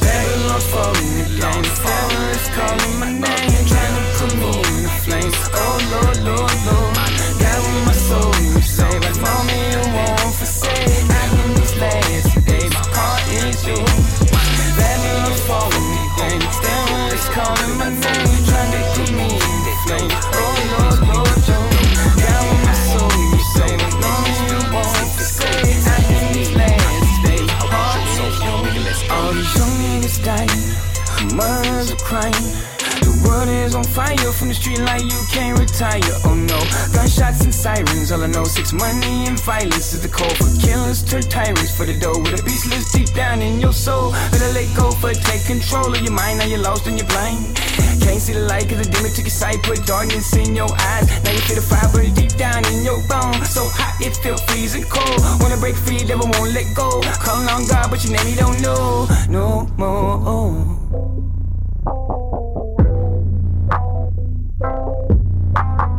Babylon falling again. Terrorists calling my name, All these young niggas dying, mothers are crying. The world is on fire from the street like you can't retire. Oh no, gunshots and sirens. All I know, six money and violence is the call for killers, turn tyrants for the dough. With a beast lives deep down in your soul. Better let go, but take control of your mind. Now you're lost and you're blind. Can't see the light cause the demon took your sight, put darkness in your eyes. Now you feel the fire burn deep down in your bones. So hot it feel freezing cold. Wanna break free, devil won't let go. Calling on God, but your name he don't know no more.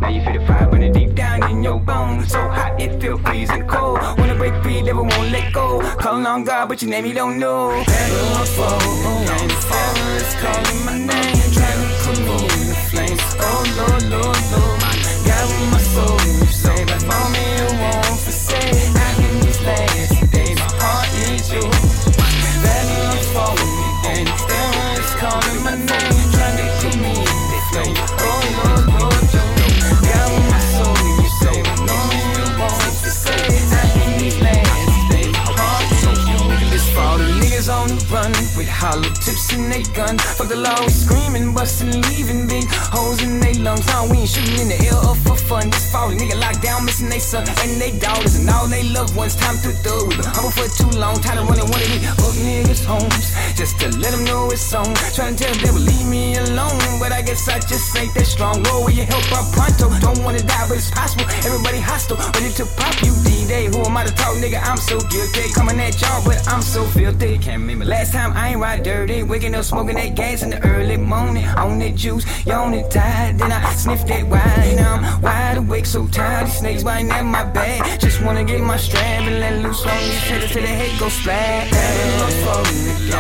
Now you feel the fire burning deep down in your bones. So hot it feel freezing cold. Wanna break free, devil won't let go. Calling on God, but your name he don't know. Babylon fall, the terrorists calling my name, flames. Oh Lord, with hollow tips in they gun. Fuck the law, we screaming, busting, leaving big holes in they lungs. Now we ain't shooting in the air up for fun. This fall, the nigga locked down, missing they son and they daughters and all they loved ones. Time to thug. We been humble for too long, tired of running one of these fuck homes. Just to let them know it's on. Trying to tell them they will leave me alone, but I guess I just ain't that strong. Oh, Roll with your help up pronto. Don't wanna die, but it's possible. Everybody hostile, ready to pop you D-Day. Who am I to talk, nigga? I'm so guilty. Coming at y'all, but I'm so filthy. Can't remember last time I ain't ride dirty. Waking up smoking that gas in the early morning. On that juice, yawning tired. Then I sniff that wine. Now I'm wide awake, so tired. These snakes biting at my back. Just wanna get my strap and let loose on these hitters till the head go splat. Falling